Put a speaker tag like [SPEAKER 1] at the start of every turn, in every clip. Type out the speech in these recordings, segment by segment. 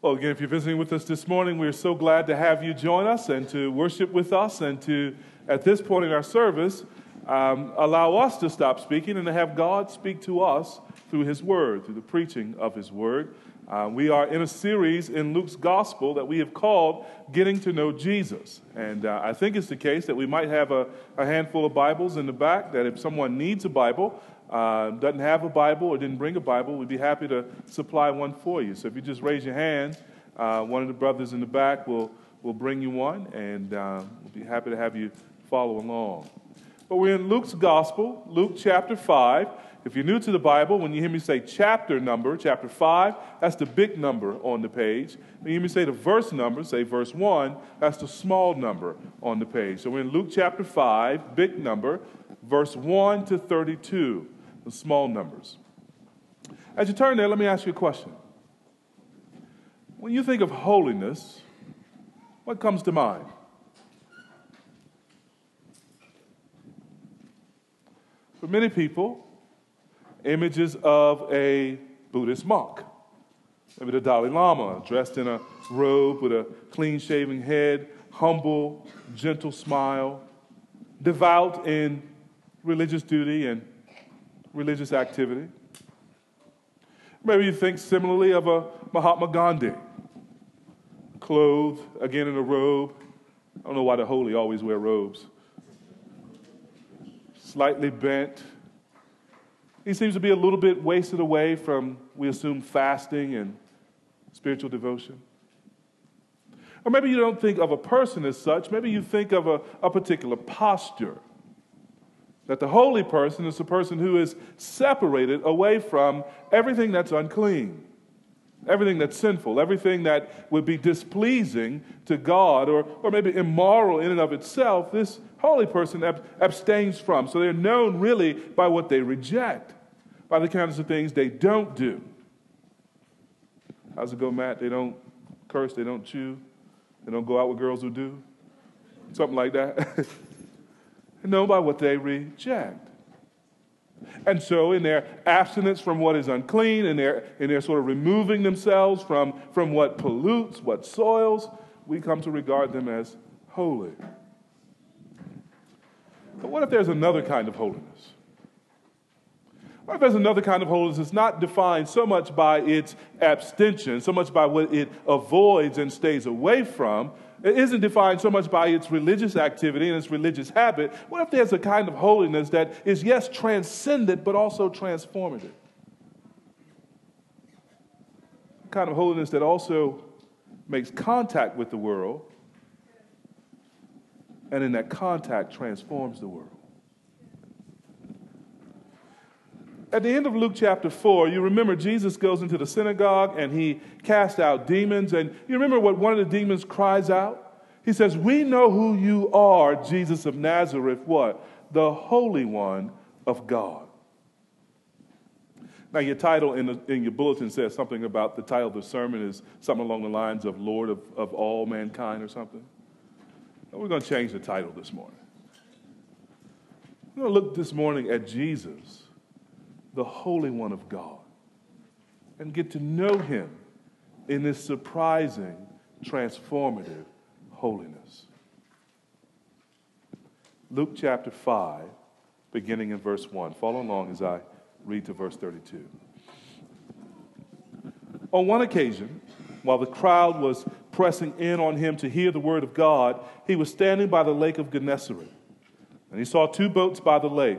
[SPEAKER 1] Well, again, if you're visiting with us this morning, we're so glad to have you join us and to worship with us and to, at this point in our service, um, allow us to stop speaking and to have God speak to us through His Word, through the preaching of His Word. Uh, we are in a series in Luke's Gospel that we have called Getting to Know Jesus. And uh, I think it's the case that we might have a, a, handful of Bibles in the back, that if someone needs a Bible, uh, doesn't have a Bible or didn't bring a Bible, we'd be happy to supply one for you. So if you just raise your hand, uh, one of the brothers in the back will, will bring you one, and uh, we'll be happy to have you follow along. But we're in Luke's Gospel, Luke chapter 5. If you're new to the Bible, when you hear me say chapter number, chapter 5, that's the big number on the page. When you hear me say the verse number, say verse 1, that's the small number on the page. So we're in Luke chapter 5, big number, verse 1 to 32 the small numbers. As you turn there, let me ask you a question. When you think of holiness, what comes to mind? For many people, images of a Buddhist monk. Maybe the Dalai Lama, dressed in a robe with a clean shaven head, humble, gentle smile, devout in religious duty and religious activity. Maybe you think similarly of a Mahatma Gandhi, clothed again in a robe. I don't know why the holy always wear robes. Slightly bent. He seems to be a little bit wasted away from, we assume, fasting and spiritual devotion. Or maybe you don't think of a person as such, maybe you think of a, a particular posture that the holy person is the person who is separated away from everything that's unclean, everything that's sinful, everything that would be displeasing to God or, or maybe immoral in and of itself. This holy person ab- abstains from. So they're known really by what they reject, by the kinds of things they don't do. How's it go, Matt? They don't curse, they don't chew, they don't go out with girls who do. Something like that. know by what they reject. And so, in their abstinence from what is unclean, in their, in their sort of removing themselves from, from what pollutes, what soils, we come to regard them as holy. But what if there's another kind of holiness? What if there's another kind of holiness that's not defined so much by its abstention, so much by what it avoids and stays away from, it isn't defined so much by its religious activity and its religious habit. What if there's a kind of holiness that is, yes, transcendent, but also transformative? A kind of holiness that also makes contact with the world, and in that contact transforms the world. At the end of Luke chapter 4, you remember Jesus goes into the synagogue and he casts out demons. And you remember what one of the demons cries out? He says, We know who you are, Jesus of Nazareth, what? The Holy One of God. Now, your title in, the, in your bulletin says something about the title of the sermon is something along the lines of Lord of, of all mankind or something. we're going to change the title this morning. We're going to look this morning at Jesus the Holy One of God and get to know Him in this surprising, transformative holiness. Luke chapter 5, beginning in verse 1. Follow along as I read to verse 32. On one occasion, while the crowd was pressing in on him to hear the word of God, he was standing by the lake of Gennesaret. And he saw two boats by the lake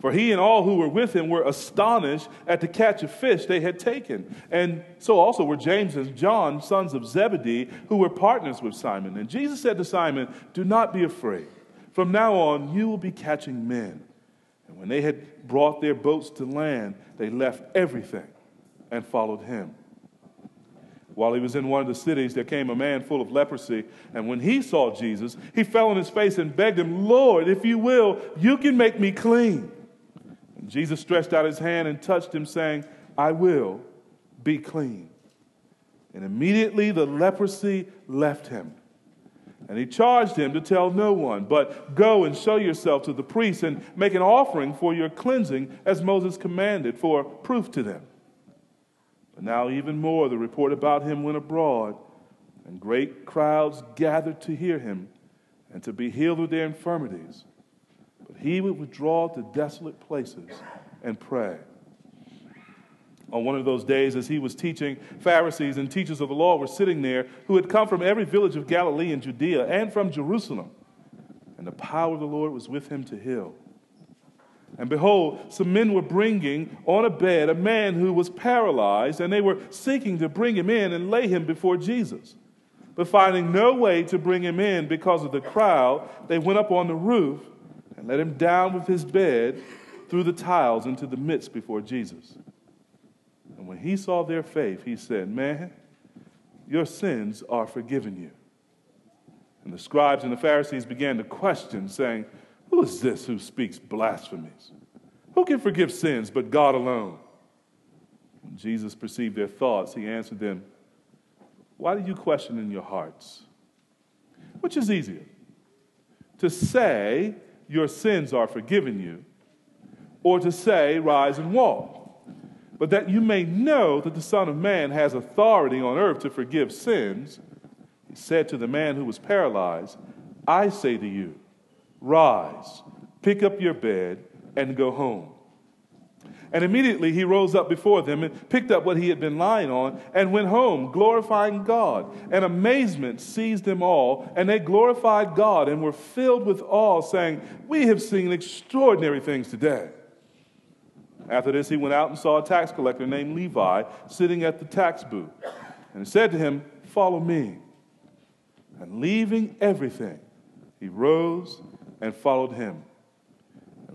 [SPEAKER 1] For he and all who were with him were astonished at the catch of fish they had taken. And so also were James and John, sons of Zebedee, who were partners with Simon. And Jesus said to Simon, Do not be afraid. From now on, you will be catching men. And when they had brought their boats to land, they left everything and followed him. While he was in one of the cities, there came a man full of leprosy. And when he saw Jesus, he fell on his face and begged him, Lord, if you will, you can make me clean. Jesus stretched out his hand and touched him, saying, I will be clean. And immediately the leprosy left him. And he charged him to tell no one, but go and show yourself to the priests and make an offering for your cleansing as Moses commanded for proof to them. But now, even more, the report about him went abroad, and great crowds gathered to hear him and to be healed of their infirmities. But he would withdraw to desolate places and pray. On one of those days, as he was teaching, Pharisees and teachers of the law were sitting there who had come from every village of Galilee and Judea and from Jerusalem. And the power of the Lord was with him to heal. And behold, some men were bringing on a bed a man who was paralyzed, and they were seeking to bring him in and lay him before Jesus. But finding no way to bring him in because of the crowd, they went up on the roof and let him down with his bed through the tiles into the midst before Jesus. And when he saw their faith, he said, Man, your sins are forgiven you. And the scribes and the Pharisees began to question, saying, Who is this who speaks blasphemies? Who can forgive sins but God alone? When Jesus perceived their thoughts, he answered them, Why do you question in your hearts? Which is easier? To say, Your sins are forgiven you, or to say, Rise and walk? but that you may know that the Son of Man has authority on earth to forgive sins, he said to the man who was paralyzed, I say to you, rise, pick up your bed, and go home. And immediately he rose up before them and picked up what he had been lying on and went home, glorifying God. And amazement seized them all, and they glorified God and were filled with awe, saying, We have seen extraordinary things today. After this, he went out and saw a tax collector named Levi sitting at the tax booth. And said to him, Follow me. And leaving everything, he rose and followed him.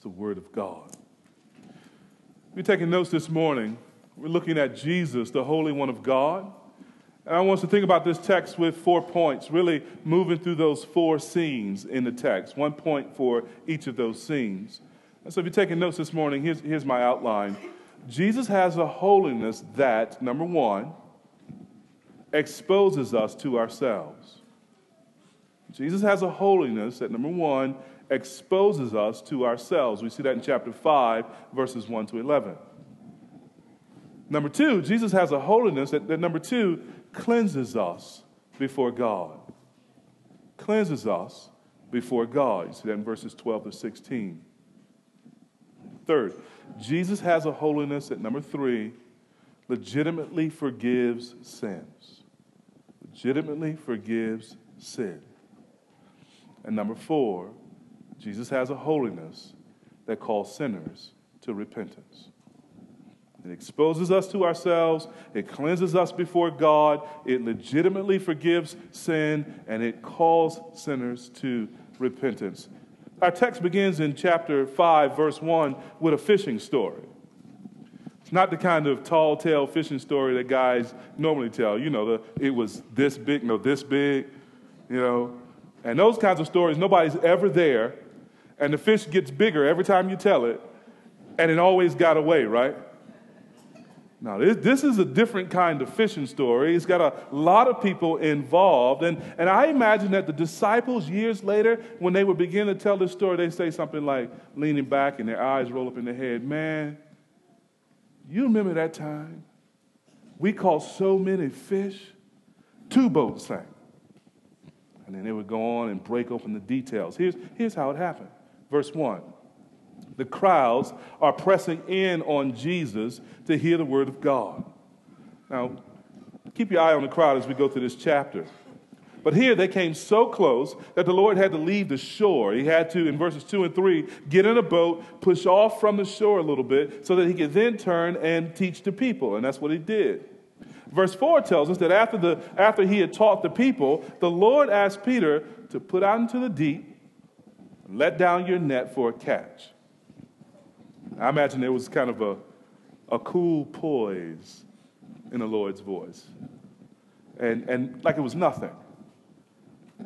[SPEAKER 1] It's the Word of God. We're taking notes this morning. We're looking at Jesus, the Holy One of God. And I want us to think about this text with four points, really moving through those four scenes in the text, one point for each of those scenes. And so if you're taking notes this morning, here's, here's my outline. Jesus has a holiness that, number one, exposes us to ourselves. Jesus has a holiness that, number one, exposes us to ourselves. We see that in chapter 5, verses 1 to 11. Number two, Jesus has a holiness that, that number two, cleanses us before God. Cleanses us before God. You see that in verses 12 to 16. Third, Jesus has a holiness that, number three, legitimately forgives sins. Legitimately forgives sin. And number four, Jesus has a holiness that calls sinners to repentance. It exposes us to ourselves, it cleanses us before God, it legitimately forgives sin, and it calls sinners to repentance. Our text begins in chapter 5, verse 1, with a fishing story. It's not the kind of tall tale fishing story that guys normally tell. You know, the, it was this big, no, this big, you know. And those kinds of stories, nobody's ever there, and the fish gets bigger every time you tell it, and it always got away, right? Now, this, this is a different kind of fishing story. It's got a lot of people involved. And, and I imagine that the disciples, years later, when they would begin to tell this story, they say something like, leaning back and their eyes roll up in their head, Man, you remember that time? We caught so many fish, two boats sank. And then they would go on and break open the details. Here's, here's how it happened. Verse 1 the crowds are pressing in on Jesus to hear the word of God. Now, keep your eye on the crowd as we go through this chapter. But here they came so close that the Lord had to leave the shore. He had to, in verses 2 and 3, get in a boat, push off from the shore a little bit so that he could then turn and teach the people. And that's what he did. Verse 4 tells us that after, the, after he had taught the people, the Lord asked Peter to put out into the deep let down your net for a catch. I imagine there was kind of a, a cool poise in the Lord's voice. And, and like it was nothing.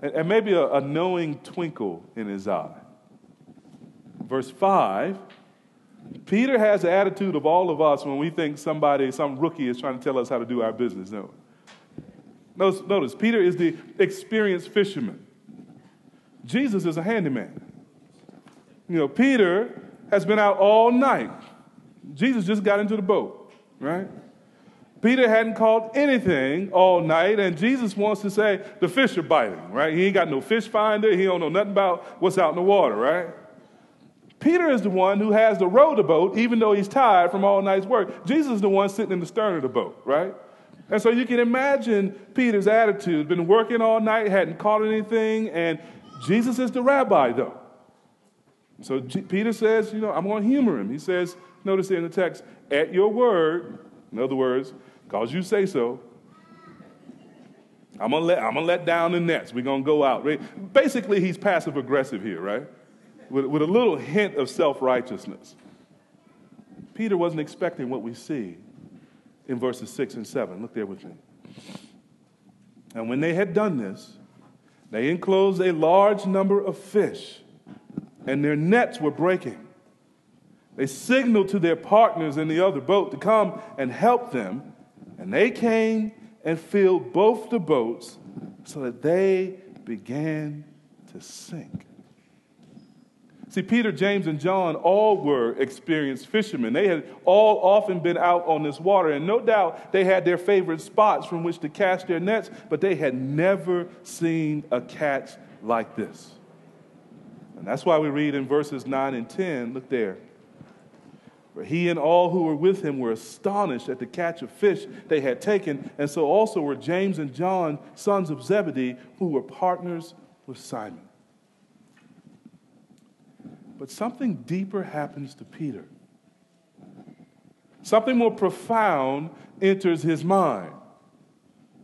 [SPEAKER 1] And, and maybe a, a knowing twinkle in his eye. Verse 5 Peter has the attitude of all of us when we think somebody, some rookie, is trying to tell us how to do our business. No. Notice, notice Peter is the experienced fisherman. Jesus is a handyman. You know, Peter has been out all night. Jesus just got into the boat, right? Peter hadn't caught anything all night, and Jesus wants to say the fish are biting, right? He ain't got no fish finder. He don't know nothing about what's out in the water, right? Peter is the one who has to row the boat, even though he's tired from all night's work. Jesus is the one sitting in the stern of the boat, right? And so you can imagine Peter's attitude. Been working all night, hadn't caught anything, and Jesus is the rabbi, though. So Peter says, you know, I'm going to humor him. He says, notice here in the text, at your word, in other words, because you say so, I'm gonna let I'm gonna let down the nets. We're gonna go out. Basically, he's passive aggressive here, right? With, with a little hint of self righteousness. Peter wasn't expecting what we see in verses six and seven. Look there with me. And when they had done this, they enclosed a large number of fish and their nets were breaking. They signaled to their partners in the other boat to come and help them, and they came and filled both the boats so that they began to sink. See, Peter, James, and John all were experienced fishermen. They had all often been out on this water, and no doubt they had their favorite spots from which to cast their nets, but they had never seen a catch like this. And that's why we read in verses 9 and 10, look there. For he and all who were with him were astonished at the catch of fish they had taken, and so also were James and John, sons of Zebedee, who were partners with Simon. But something deeper happens to Peter. Something more profound enters his mind.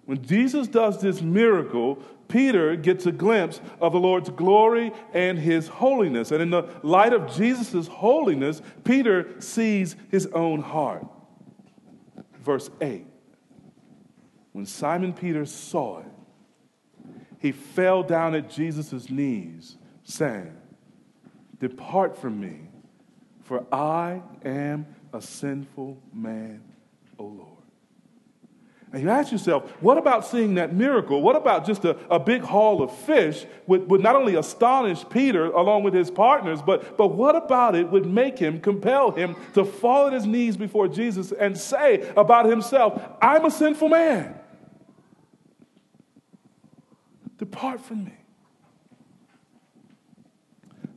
[SPEAKER 1] When Jesus does this miracle, Peter gets a glimpse of the Lord's glory and his holiness. And in the light of Jesus' holiness, Peter sees his own heart. Verse 8 When Simon Peter saw it, he fell down at Jesus' knees, saying, Depart from me, for I am a sinful man, O Lord. And you ask yourself, what about seeing that miracle? What about just a, a big haul of fish would, would not only astonish Peter along with his partners, but, but what about it would make him, compel him to fall at his knees before Jesus and say about himself, I'm a sinful man. Depart from me.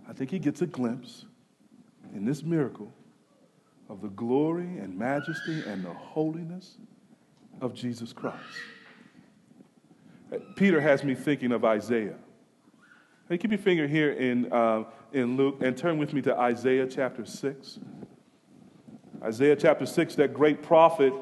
[SPEAKER 1] I think he gets a glimpse in this miracle of the glory and majesty and the holiness of Jesus Christ. Peter has me thinking of Isaiah. Hey, keep your finger here in, uh, in Luke and turn with me to Isaiah chapter 6. Isaiah chapter 6, that great prophet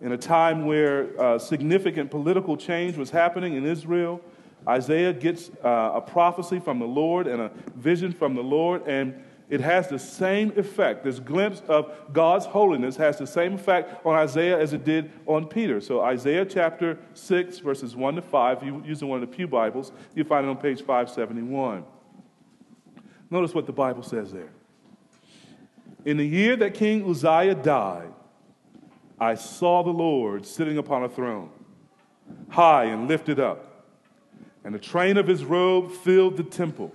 [SPEAKER 1] in a time where uh, significant political change was happening in Israel. Isaiah gets uh, a prophecy from the Lord and a vision from the Lord, and it has the same effect. This glimpse of God's holiness has the same effect on Isaiah as it did on Peter. So, Isaiah chapter 6, verses 1 to 5, you using one of the Pew Bibles, you find it on page 571. Notice what the Bible says there. In the year that King Uzziah died, I saw the Lord sitting upon a throne, high and lifted up, and the train of his robe filled the temple.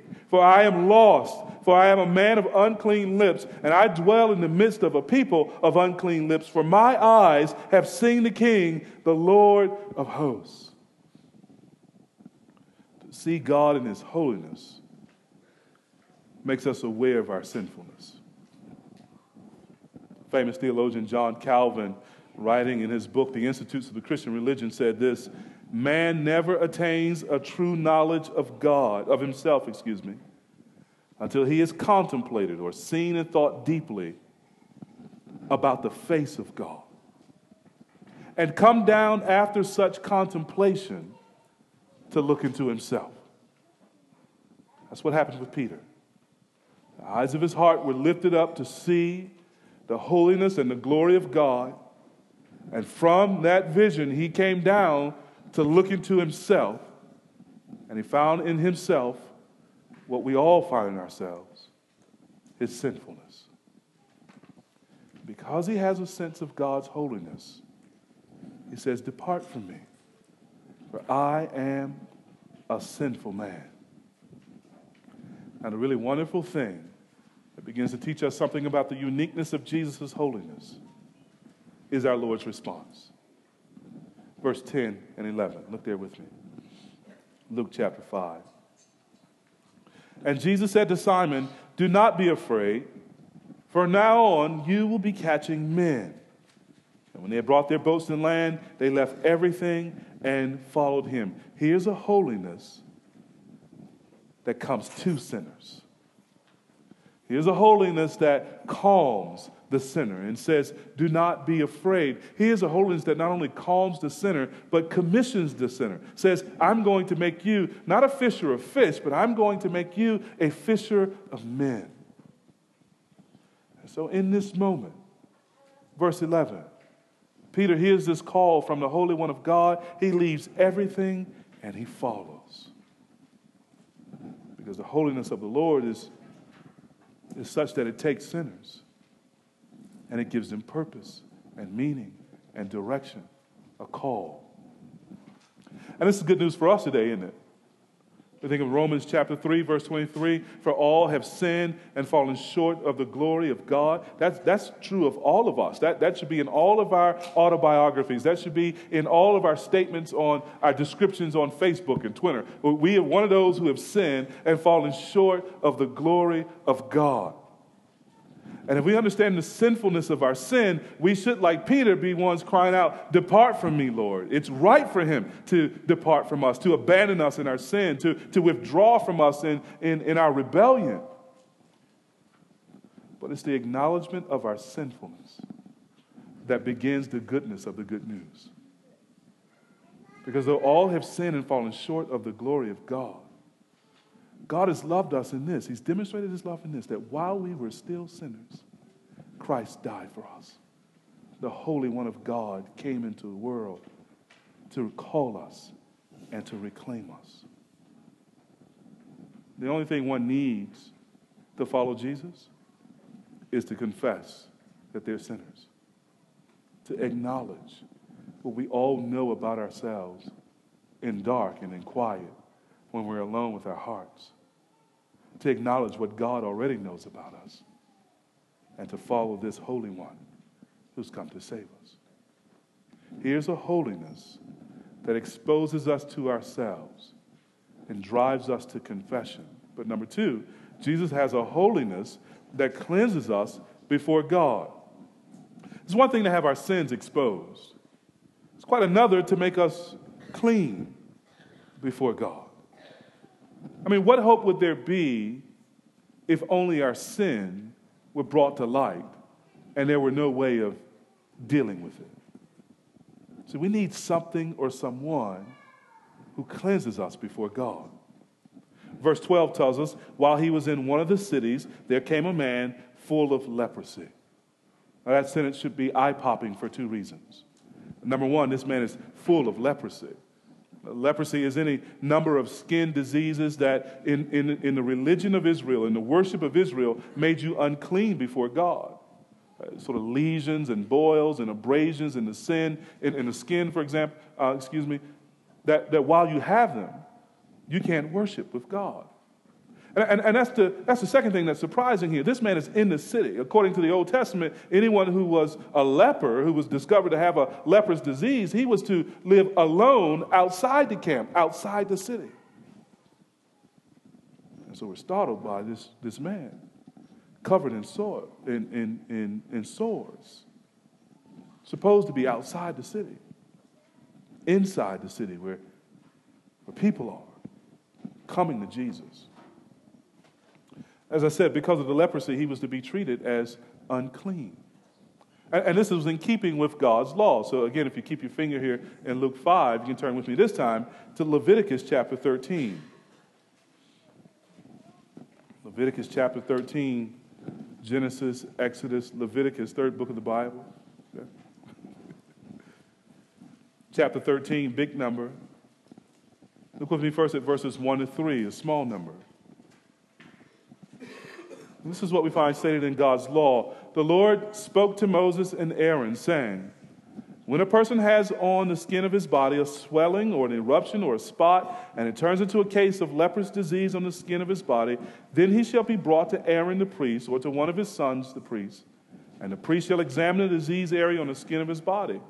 [SPEAKER 1] for I am lost, for I am a man of unclean lips, and I dwell in the midst of a people of unclean lips, for my eyes have seen the King, the Lord of hosts. To see God in his holiness makes us aware of our sinfulness famous theologian John Calvin, writing in his book, The Institutes of the Christian Religion, said this Man never attains a true knowledge of God, of himself, excuse me, until he has contemplated or seen and thought deeply about the face of God. And come down after such contemplation to look into himself. That's what happened with Peter. The eyes of his heart were lifted up to see the holiness and the glory of God. And from that vision, he came down to look into himself. And he found in himself what we all find in ourselves his sinfulness. Because he has a sense of God's holiness, he says, Depart from me, for I am a sinful man. And a really wonderful thing it begins to teach us something about the uniqueness of Jesus' holiness, is our Lord's response. Verse 10 and 11. Look there with me. Luke chapter 5. And Jesus said to Simon, Do not be afraid, for now on you will be catching men. And when they had brought their boats to land, they left everything and followed him. Here's a holiness that comes to sinners. Here's a holiness that calms the sinner and says, Do not be afraid. He is a holiness that not only calms the sinner, but commissions the sinner. Says, I'm going to make you not a fisher of fish, but I'm going to make you a fisher of men. So, in this moment, verse 11, Peter hears this call from the Holy One of God. He leaves everything and he follows. Because the holiness of the Lord is is such that it takes sinners and it gives them purpose and meaning and direction, a call. And this is good news for us today, isn't it? We think of Romans chapter 3, verse 23 for all have sinned and fallen short of the glory of God. That's, that's true of all of us. That, that should be in all of our autobiographies. That should be in all of our statements on our descriptions on Facebook and Twitter. We are one of those who have sinned and fallen short of the glory of God. And if we understand the sinfulness of our sin, we should, like Peter, be ones crying out, Depart from me, Lord. It's right for him to depart from us, to abandon us in our sin, to, to withdraw from us in, in, in our rebellion. But it's the acknowledgement of our sinfulness that begins the goodness of the good news. Because though all have sinned and fallen short of the glory of God, God has loved us in this. He's demonstrated his love in this that while we were still sinners, Christ died for us. The Holy One of God came into the world to call us and to reclaim us. The only thing one needs to follow Jesus is to confess that they're sinners, to acknowledge what we all know about ourselves in dark and in quiet when we're alone with our hearts to acknowledge what God already knows about us and to follow this Holy One who's come to save us. Here's a holiness that exposes us to ourselves and drives us to confession. But number two, Jesus has a holiness that cleanses us before God. It's one thing to have our sins exposed, it's quite another to make us clean before God. I mean, what hope would there be if only our sin were brought to light and there were no way of dealing with it. So we need something or someone who cleanses us before God. Verse 12 tells us while he was in one of the cities, there came a man full of leprosy. Now, that sentence should be eye popping for two reasons. Number one, this man is full of leprosy. Leprosy is any number of skin diseases that, in, in, in the religion of Israel, in the worship of Israel, made you unclean before God. Uh, sort of lesions and boils and abrasions in the sin, in, in the skin, for example, uh, excuse me, that, that while you have them, you can't worship with God. And, and, and, that's, the, that's the second thing that's surprising here. This man is in the city. According to the Old Testament, anyone who was a leper, who was discovered to have a leprous disease, he was to live alone outside the camp, outside the city. And so we're startled by this, this man covered in, soil, in, in, in, in sores, supposed to be outside the city, inside the city where, where people are coming to Jesus. As I said, because of the leprosy, he was to be treated as unclean. And, and, this was in keeping with God's law. So, again, if you keep your finger here in Luke 5, you can turn with me this time to Leviticus chapter 13. Leviticus chapter 13, Genesis, Exodus, Leviticus, third book of the Bible. Chapter 13, big number. Look with me first at verses 1 to 3, a small number. This is what we find stated in God's law. The Lord spoke to Moses and Aaron, saying, When a person has on the skin of his body a swelling or an eruption or a spot, and it turns into a case of leprous disease on the skin of his body, then he shall be brought to Aaron the priest or to one of his sons the priest. And the priest shall examine the disease area on the skin of his body.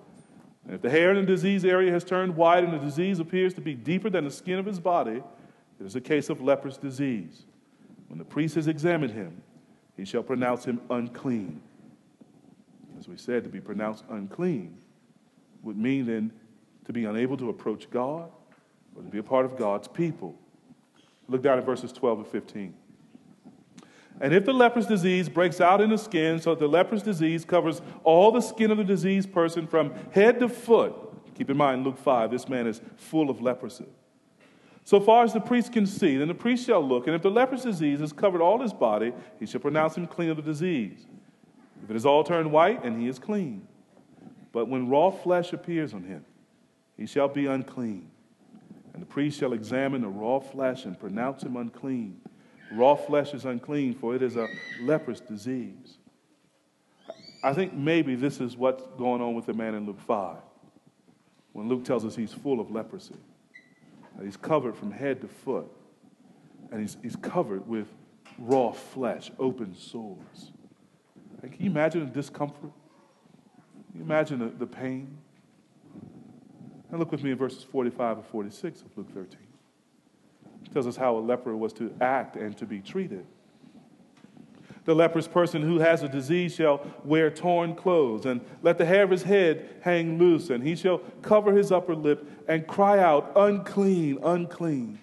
[SPEAKER 1] And if the hair in the disease area has turned white and the disease appears to be deeper than the skin of his body, it is a case of leprous disease. When the priest has examined him, he shall pronounce him unclean. As we said, to be pronounced unclean would mean then to be unable to approach God or to be a part of God's people. Look down at verses 12 and 15. And if the leprous disease breaks out in the skin, so that the leprous disease covers all the skin of the diseased person from head to foot, keep in mind, Luke 5, this man is full of leprosy. So far as the priest can see, then the priest shall look, and if the leprous disease has covered all his body, he shall pronounce him clean of the disease. If it is all turned white, and he is clean. But when raw flesh appears on him, he shall be unclean. And the priest shall examine the raw flesh and pronounce him unclean. Raw flesh is unclean, for it is a leprous disease. I think maybe this is what's going on with the man in Luke 5, when Luke tells us he's full of leprosy. He's covered from head to foot. And he's, he's covered with raw flesh, open sores. And can you imagine the discomfort? Can you imagine the, the pain? And look with me in verses 45 and 46 of Luke 13. It tells us how a leper was to act and to be treated. The leprous person who has a disease shall wear torn clothes, and let the hair of his head hang loose, and he shall cover his upper lip and cry out, Unclean, unclean.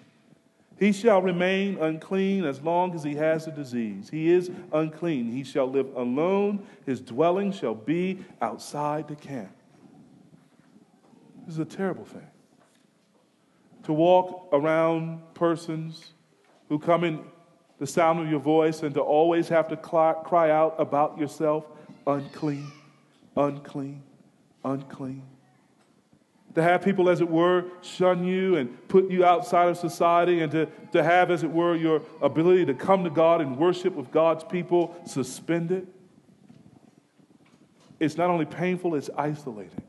[SPEAKER 1] He shall remain unclean as long as he has a disease. He is unclean. He shall live alone. His dwelling shall be outside the camp. This is a terrible thing. To walk around persons who come in the sound of your voice and to always have to cry out about yourself unclean, unclean, unclean. To have people, as it were, shun you and put you outside of society, and to, to have, as it were, your ability to come to God and worship with God's people suspended. It's not only painful, it's isolating.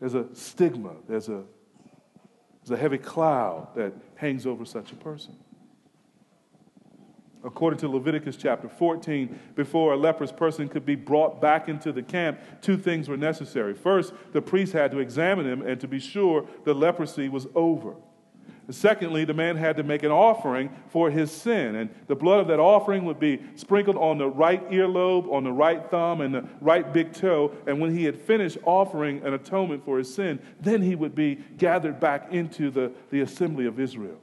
[SPEAKER 1] There's a stigma, there's a, there's a heavy cloud that hangs over such a person. According to Leviticus chapter 14, before a leprous person could be brought back into the camp, two things were necessary. First, the priest had to examine him and to be sure the leprosy was over. Secondly, the man had to make an offering for his sin, and the blood of that offering would be sprinkled on the right earlobe, on the right thumb, and the right big toe. And when he had finished offering an atonement for his sin, then he would be gathered back into the, the assembly of Israel.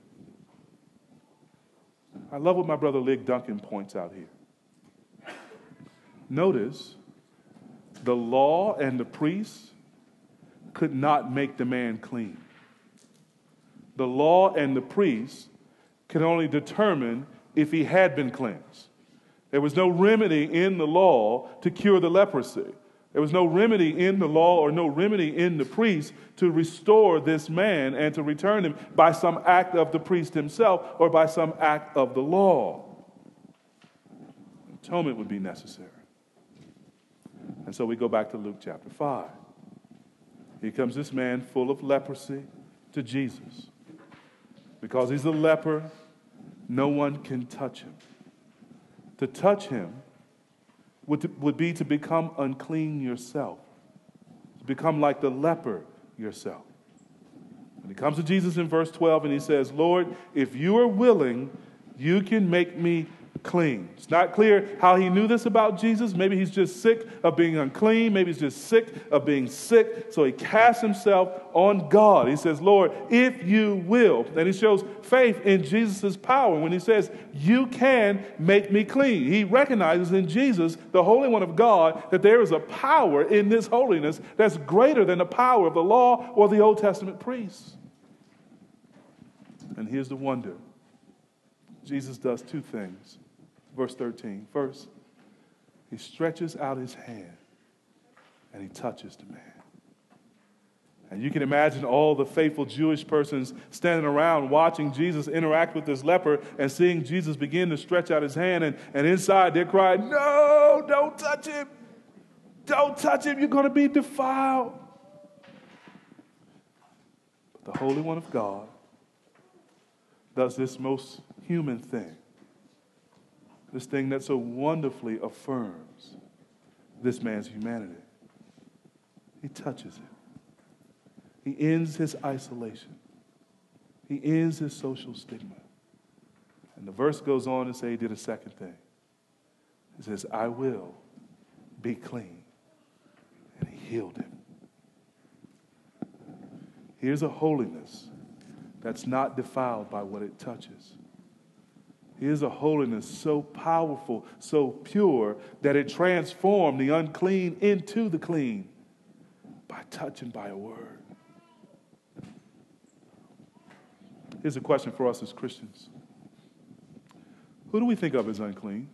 [SPEAKER 1] I love what my brother Lig Duncan points out here. Notice the law and the priests could not make the man clean. The law and the priests could only determine if he had been cleansed. There was no remedy in the law to cure the leprosy. There was no remedy in the law or no remedy in the priest to restore this man and to return him by some act of the priest himself or by some act of the law. Atonement would be necessary. And so we go back to Luke chapter 5. Here comes this man full of leprosy to Jesus. Because he's a leper, no one can touch him. To touch him would, would be to become unclean yourself, to become like the leper yourself. And he comes to Jesus in verse 12 and he says, Lord, if you are willing, you can make me clean. It's not clear how he knew this about Jesus. Maybe he's just sick of being unclean. Maybe he's just sick of being sick. So he casts himself on God. He says, Lord, if you will. And he shows faith in Jesus' power when he says, You can make me clean. He recognizes in Jesus, the Holy One of God, that there is a power in this holiness that's greater than the power of the law or the Old Testament priests. And here's the wonder Jesus does two things verse 13. First, he stretches out his hand and he touches the man. And you can imagine all the faithful Jewish persons standing around watching Jesus interact with this leper and seeing Jesus begin to stretch out his hand. And, and inside they're crying, No, don't touch him. Don't touch him. You're going to be defiled. But the Holy One of God does this most human thing this thing that so wonderfully affirms this man's humanity. He touches it. He ends his isolation. He ends his social stigma. And the verse goes on to say he did a second thing. He says, I will be clean. And he healed him. Here's a holiness that's not defiled by what it touches. Is a holiness so powerful, so pure, that it transformed the unclean into the clean by touch and by a word. Here's a question for us as Christians Who do we think of as unclean?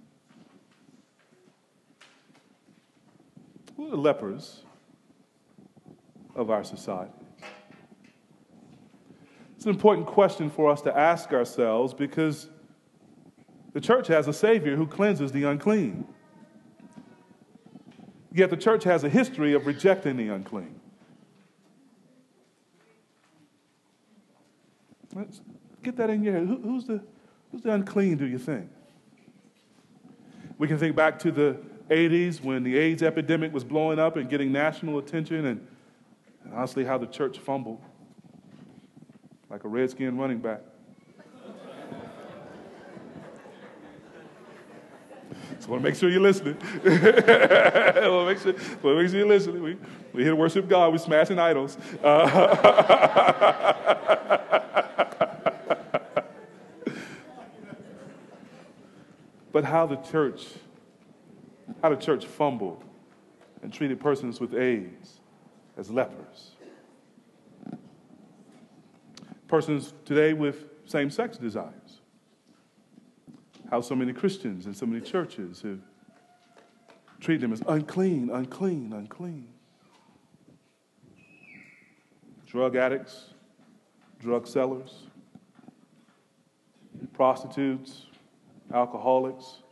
[SPEAKER 1] Who are the lepers of our society? It's an important question for us to ask ourselves because the church has a Savior who cleanses the unclean. Yet the church has a history of rejecting the unclean. Let's get that in your head. Who, who's, the, who's the unclean, do you think? We can think back to the 80s when the AIDS epidemic was blowing up and getting national attention, and, and honestly, how the church fumbled like a redskin running back. I want to make sure you're listening. Want to make sure, want make sure you're listening. We, we here to worship God. We're smashing idols. Uh, but how the church, how the church fumbled and treated persons with AIDS as lepers. Persons today with same sex desires how so many Christians and so many churches who treat them as unclean, unclean, unclean. Drug addicts, drug sellers, prostitutes, alcoholics,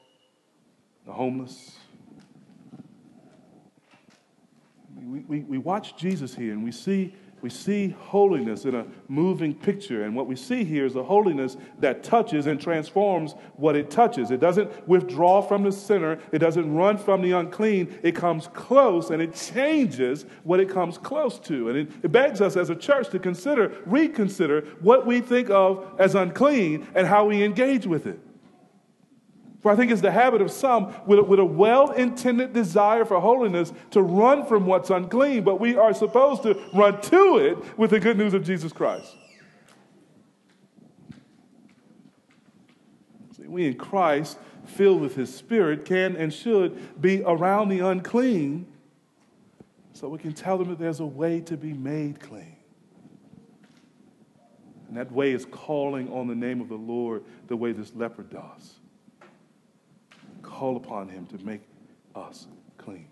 [SPEAKER 1] the homeless. We, we, we watch Jesus here and we see we see holiness in a moving picture. And what we see here is a holiness that touches and transforms what it touches. It doesn't withdraw from the sinner, it doesn't run from the unclean. It comes close and it changes what it comes close to. And it, it begs us as a church to consider, reconsider what we think of as unclean and how we engage with it. For I think it's the habit of some with, with a well intended desire for holiness to run from what's unclean, but we are supposed to run to it with the good news of Jesus Christ. See, we in Christ, filled with His Spirit, can and should be around the unclean So we can tell them that there's a way to be made clean. And that way is calling on the name of the Lord the way this leper does. Call upon him to make us clean.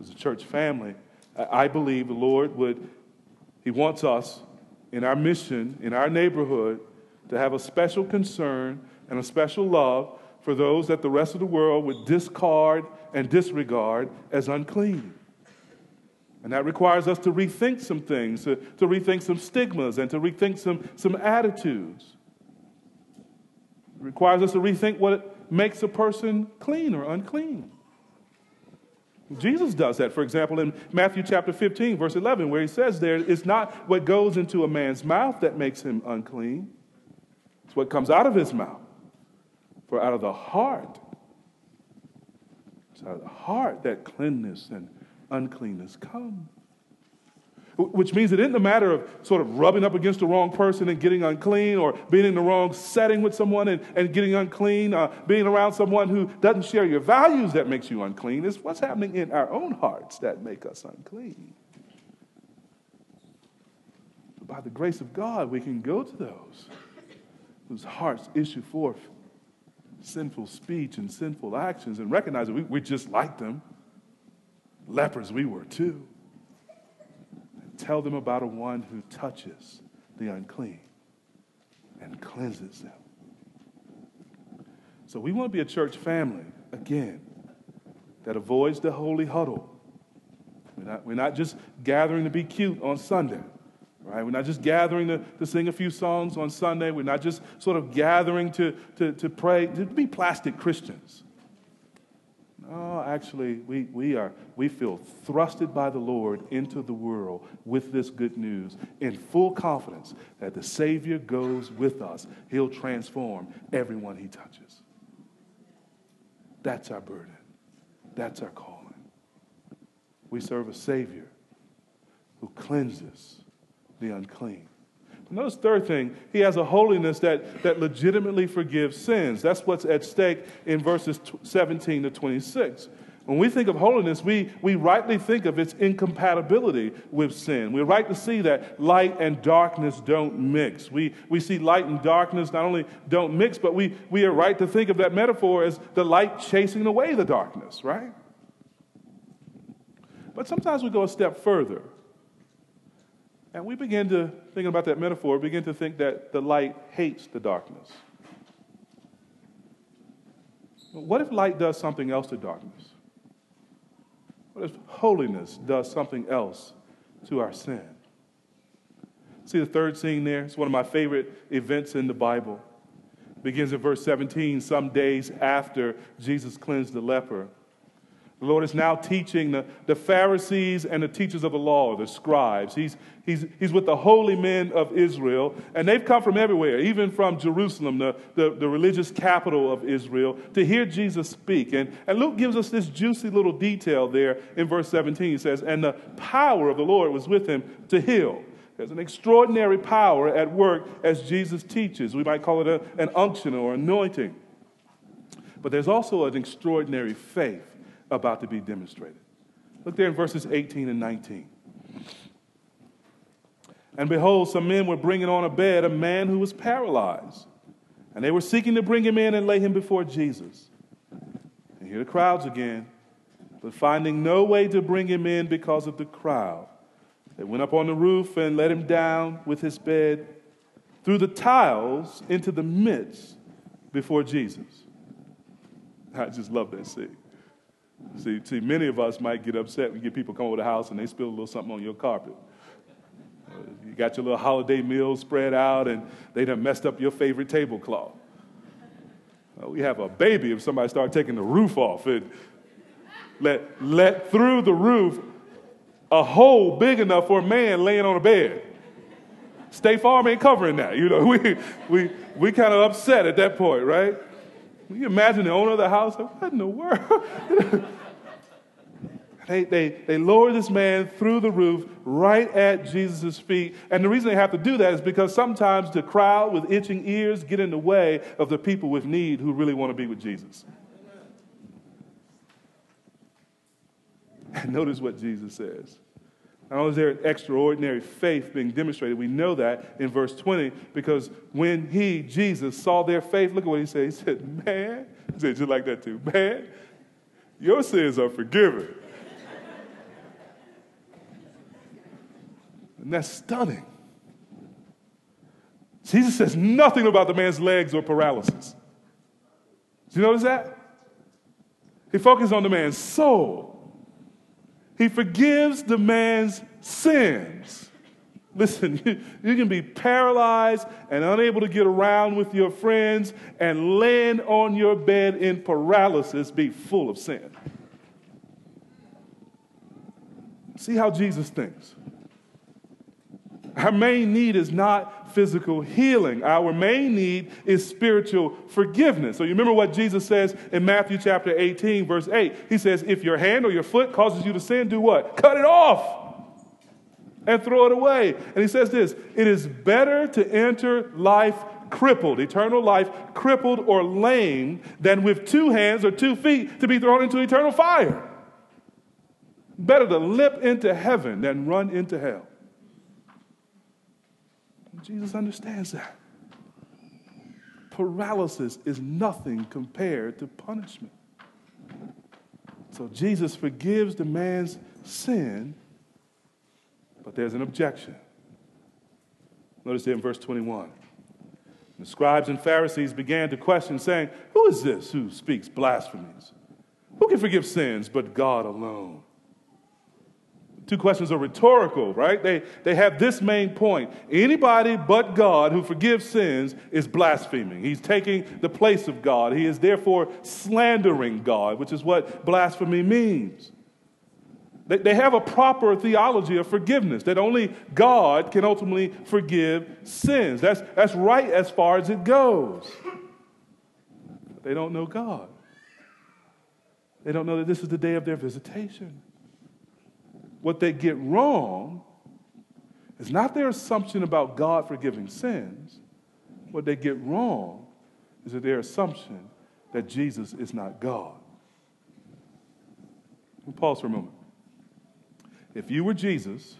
[SPEAKER 1] As a church family, I believe the Lord would, He wants us in our mission, in our neighborhood, to have a special concern and a special love for those that the rest of the world would discard and disregard as unclean. And that requires us to rethink some things, to, to rethink some stigmas, and to rethink some, some attitudes. It requires us to rethink what makes a person clean or unclean. Jesus does that, for example, in Matthew chapter 15, verse 11, where he says there, it's not what goes into a man's mouth that makes him unclean, it's what comes out of his mouth. For out of the heart, it's out of the heart that cleanness and uncleanness come. Which means it isn't a matter of sort of rubbing up against the wrong person and getting unclean, or being in the wrong setting with someone and, and getting unclean, uh, being around someone who doesn't share your values that makes you unclean. It's what's happening in our own hearts that make us unclean. But by the grace of God, we can go to those whose hearts issue forth sinful speech and sinful actions and recognize that we, we're just like them. Lepers, we were too. Tell them about a one who touches the unclean and cleanses them. So we want to be a church family, again, that avoids the holy huddle. We're not, we're not just gathering to be cute on Sunday. Right? We're not just gathering to, to sing a few songs on Sunday. We're not just sort of gathering to, to, to pray, to be plastic Christians. No, actually, we, we, are, we feel thrusted by the Lord into the world with this good news in full confidence that the Savior goes with us. He'll transform everyone he touches. That's our burden. That's our calling. We serve a Savior who cleanses the unclean. Notice third thing, he has a holiness that, that legitimately forgives sins. That's what's at stake in verses 17 to 26. When we think of holiness, we, we rightly think of its incompatibility with sin. We're right to see that light and darkness don't mix. We, we see light and darkness not only don't mix, but we, we are right to think of that metaphor as the light chasing away the darkness, right? But sometimes we go a step further. And we begin to, thinking about that metaphor, begin to think that the light hates the darkness. What if light does something else to darkness? What if holiness does something else to our sin? See the third scene there? It's one of my favorite events in the Bible. It begins in verse 17, some days after Jesus cleansed the leper. The Lord is now teaching the, the Pharisees and the teachers of the law, the scribes. He's, he's, he's with the holy men of Israel, and they've come from everywhere, even from Jerusalem, the, the, the religious capital of Israel, to hear Jesus speak. And, and Luke gives us this juicy little detail there in verse 17. He says, And the power of the Lord was with him to heal. There's an extraordinary power at work as Jesus teaches. We might call it a, an unction or anointing. But there's also an extraordinary faith about to be demonstrated. Look there in verses 18 and 19. And behold, some men were bringing on a bed a man who was paralyzed. And they were seeking to bring him in and lay him before Jesus. And here the crowds again. But finding no way to bring him in because of the crowd, they went up on the roof and let him down with his bed through the tiles into the midst before Jesus. I just love that scene. See, see, many of us might get upset when you get people come over the house and they spill a little something on your carpet. You got your little holiday meal spread out and they done messed up your favorite tablecloth. We have a baby if somebody start taking the roof off and let, let through the roof a hole big enough for a man laying on a bed. State Farm ain't covering that. You know, we, we, we kind of upset at that point, right? Can you imagine the owner of the house? What in the world? they, they, they lower this man through the roof right at Jesus' feet. And the reason they have to do that is because sometimes the crowd with itching ears get in the way of the people with need who really want to be with Jesus. And notice what Jesus says. Not only is there extraordinary faith being demonstrated, we know that in verse 20 because when he, Jesus, saw their faith, look at what he said. He said, Man, he said just like that too, man, your sins are forgiven. and that's stunning. Jesus says nothing about the man's legs or paralysis. Do you notice that? He focused on the man's soul. He forgives the man's sins. Listen, you, you, can be paralyzed and unable to get around with your friends and laying on your bed in paralysis, be full of sin. See how Jesus thinks. Our main need is not physical healing. Our main need is spiritual forgiveness. So you remember what Jesus says in Matthew chapter 18, verse 8. He says, If your hand or your foot causes you to sin, do what? Cut it off and throw it away. And he says this It is better to enter life crippled, eternal life crippled or lame, than with two hands or two feet to be thrown into eternal fire. Better to limp into heaven than run into hell. Jesus understands that. Paralysis is nothing compared to punishment. So Jesus forgives the man's sin, but there's an objection. Notice it in verse 21. The scribes and Pharisees began to question, saying, Who is this who speaks blasphemies? Who can forgive sins but God alone? Two questions are rhetorical, right? They, they have this main point. Anybody but God who forgives sins is blaspheming. He's taking the place of God. He is therefore slandering God, which is what blasphemy means. They, they have a proper theology of forgiveness, that only God can ultimately forgive sins. That's, that's right as far as it goes. They don't know God. They don't know that this is the day of their visitation what they get wrong is not their assumption about God forgiving sins. What they get wrong is that their assumption that Jesus is not God. We'll pause for a moment. If you were Jesus,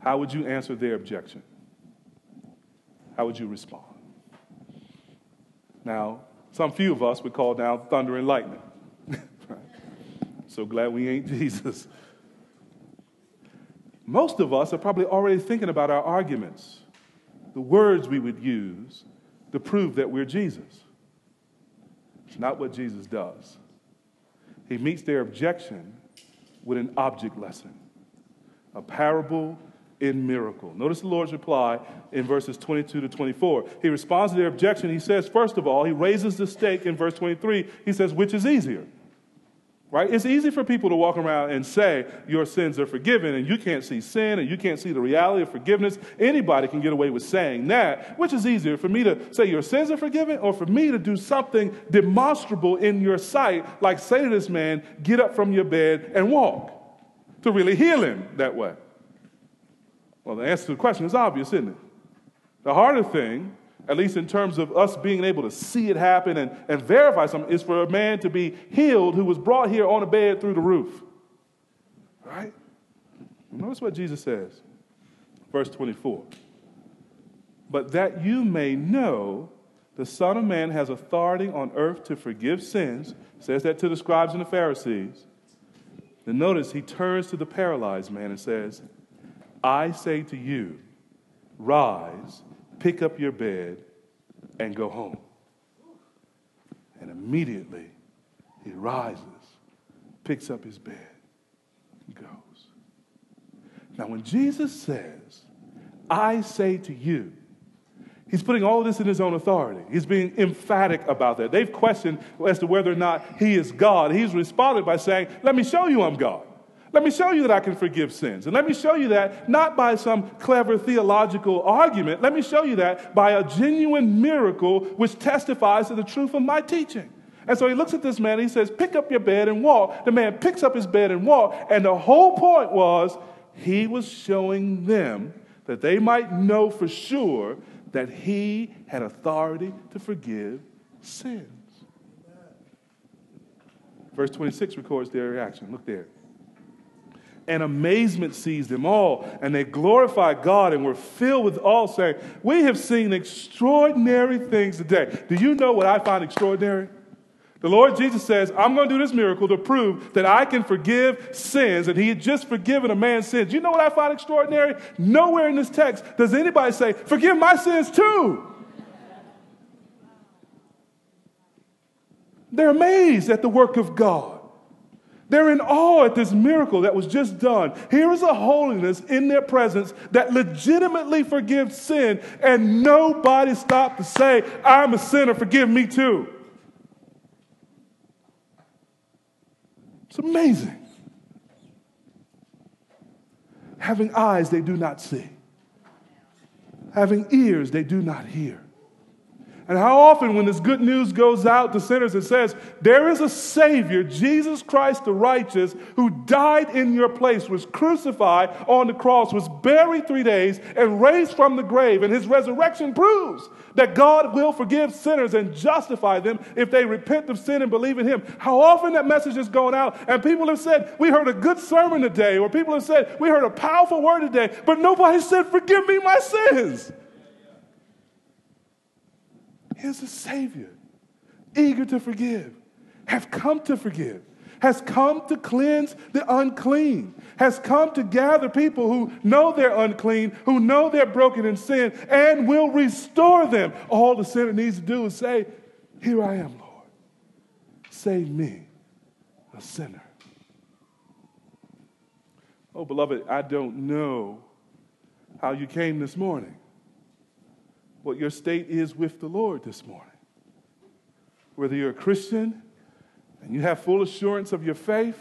[SPEAKER 1] how would you answer their objection? How would you respond? Now, some few of us would call down thunder and lightning. so glad we ain't Jesus. Most of us are probably already thinking about our arguments, the words we would use to prove that we're Jesus. It's not what Jesus does. He meets their objection with an object lesson, a parable in miracle. Notice the Lord's reply in verses 22 to 24. He responds to their objection. He says, first of all, he raises the stake in verse 23. He says, which is easier? Right? It's easy for people to walk around and say your sins are forgiven and you can't see sin and you can't see the reality of forgiveness. Anybody can get away with saying that. Which is easier for me to say your sins are forgiven or for me to do something demonstrable in your sight, like say to this man, get up from your bed and walk, to really heal him that way? Well, the answer to the question is obvious, isn't it? The harder thing at least in terms of us being able to see it happen and, and verify something, is for a man to be healed who was brought here on a bed through the roof. Right? Notice what Jesus says. Verse 24. But that you may know the Son of Man has authority on earth to forgive sins, says that to the scribes and the Pharisees. Then notice he turns to the paralyzed man and says, I say to you, rise pick up your bed and go home. And immediately he rises, picks up his bed, and goes. Now, when Jesus says, I say to you, He's putting all this in his own authority. He's being emphatic about that. They've questioned as to whether or not he is God. He's responded by saying, Let me show you I'm God. Let me show you that I can forgive sins. And let me show you that not by some clever theological argument. Let me show you that by a genuine miracle which testifies to the truth of my teaching. And so he looks at this man and he says, Pick up your bed and walk. The man picks up his bed and walk. And the whole point was he was showing them that they might know for sure that he had authority to forgive sins. Verse 26 records their reaction. Look there. And amazement seized them all, and they glorified God and were filled with awe, saying, We have seen extraordinary things today. Do you know what I find extraordinary? The Lord Jesus says, I'm going to do this miracle to prove that I can forgive sins, and He had just forgiven a man's sins. You know what I find extraordinary? Nowhere in this text does anybody say, Forgive my sins too. They're amazed at the work of God. They're in awe at this miracle that was just done. Here is a holiness in their presence that legitimately forgives sin, and nobody stopped to say, I'm a sinner, forgive me too. It's amazing. Having eyes they do not see, having ears they do not hear and how often, when this good news goes out to sinners, it says, There is a Savior, Jesus Christ the righteous, who died in your place, was crucified on the cross, was buried three days, and raised from the grave. And his resurrection proves that God will forgive sinners and justify them if they repent of sin and believe in him. How often that message is going out, and people have said, We heard a good sermon today, or people have said, We heard a powerful word today, but nobody said, Forgive me my sins. Here's a Savior, eager to forgive, have come to forgive, has come to cleanse the unclean, has come to gather people who know they're unclean, who know they're broken in sin, and will restore them. All the sinner needs to do is say, Here I am, Lord. Save me, a sinner. Oh, beloved, I don't know how you came this morning what your state is with the Lord this morning. Whether you're a Christian and you have full assurance of your faith,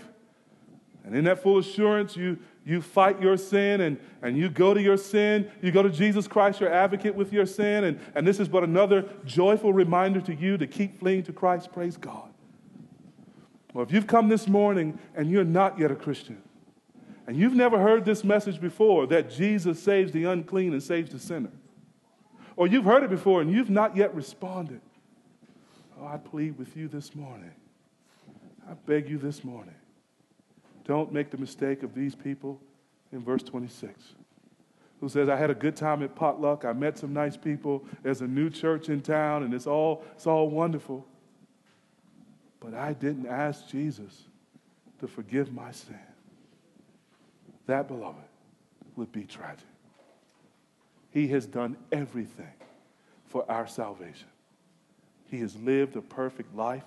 [SPEAKER 1] and in that full assurance, you, you fight your sin and, and you go to your sin. You go to Jesus Christ, your advocate with your sin. And, and this is but another joyful reminder to you to keep fleeing to Christ. Praise God. Well, if you've come this morning and you're not yet a Christian, and you've never heard this message before that Jesus saves the unclean and saves the sinner, or you've heard it before and you've not yet responded. Oh, I plead with you this morning. I beg you this morning. Don't make the mistake of these people in verse 26 who says, I had a good time at potluck. I met some nice people. There's a new church in town, and it's all, it's all wonderful. But I didn't ask Jesus to forgive my sin. That, beloved, would be tragic. He has done everything for our salvation. He has lived a perfect life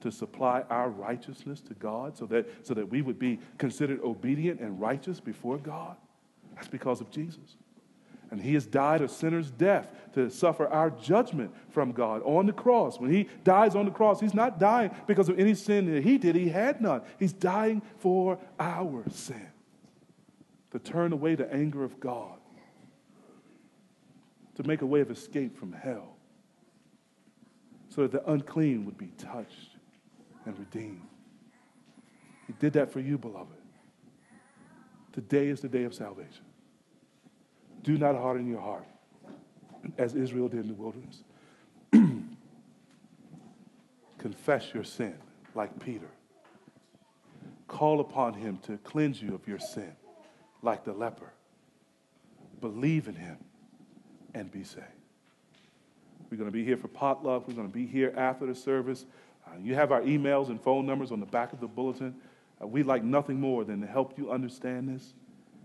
[SPEAKER 1] to supply our righteousness to God so that, so that we would be considered obedient and righteous before God. That's because of Jesus. And he has died a sinner's death to suffer our judgment from God on the cross. When he dies on the cross, he's not dying because of any sin that he did. He had none. He's dying for our sin, to turn away the anger of God to make a way of escape from hell so that the unclean would be touched and redeemed. He did that for you, beloved. Today is the day of salvation. Do not harden your heart as Israel did in the wilderness. Confess your sin like Peter. Call upon him to cleanse you of your sin like the leper. Believe in him and be saved. We're going to be here for potluck. We're going to be here after the service. Uh, you have our emails and phone numbers on the back of the bulletin. Uh, we'd like nothing more than to help you understand this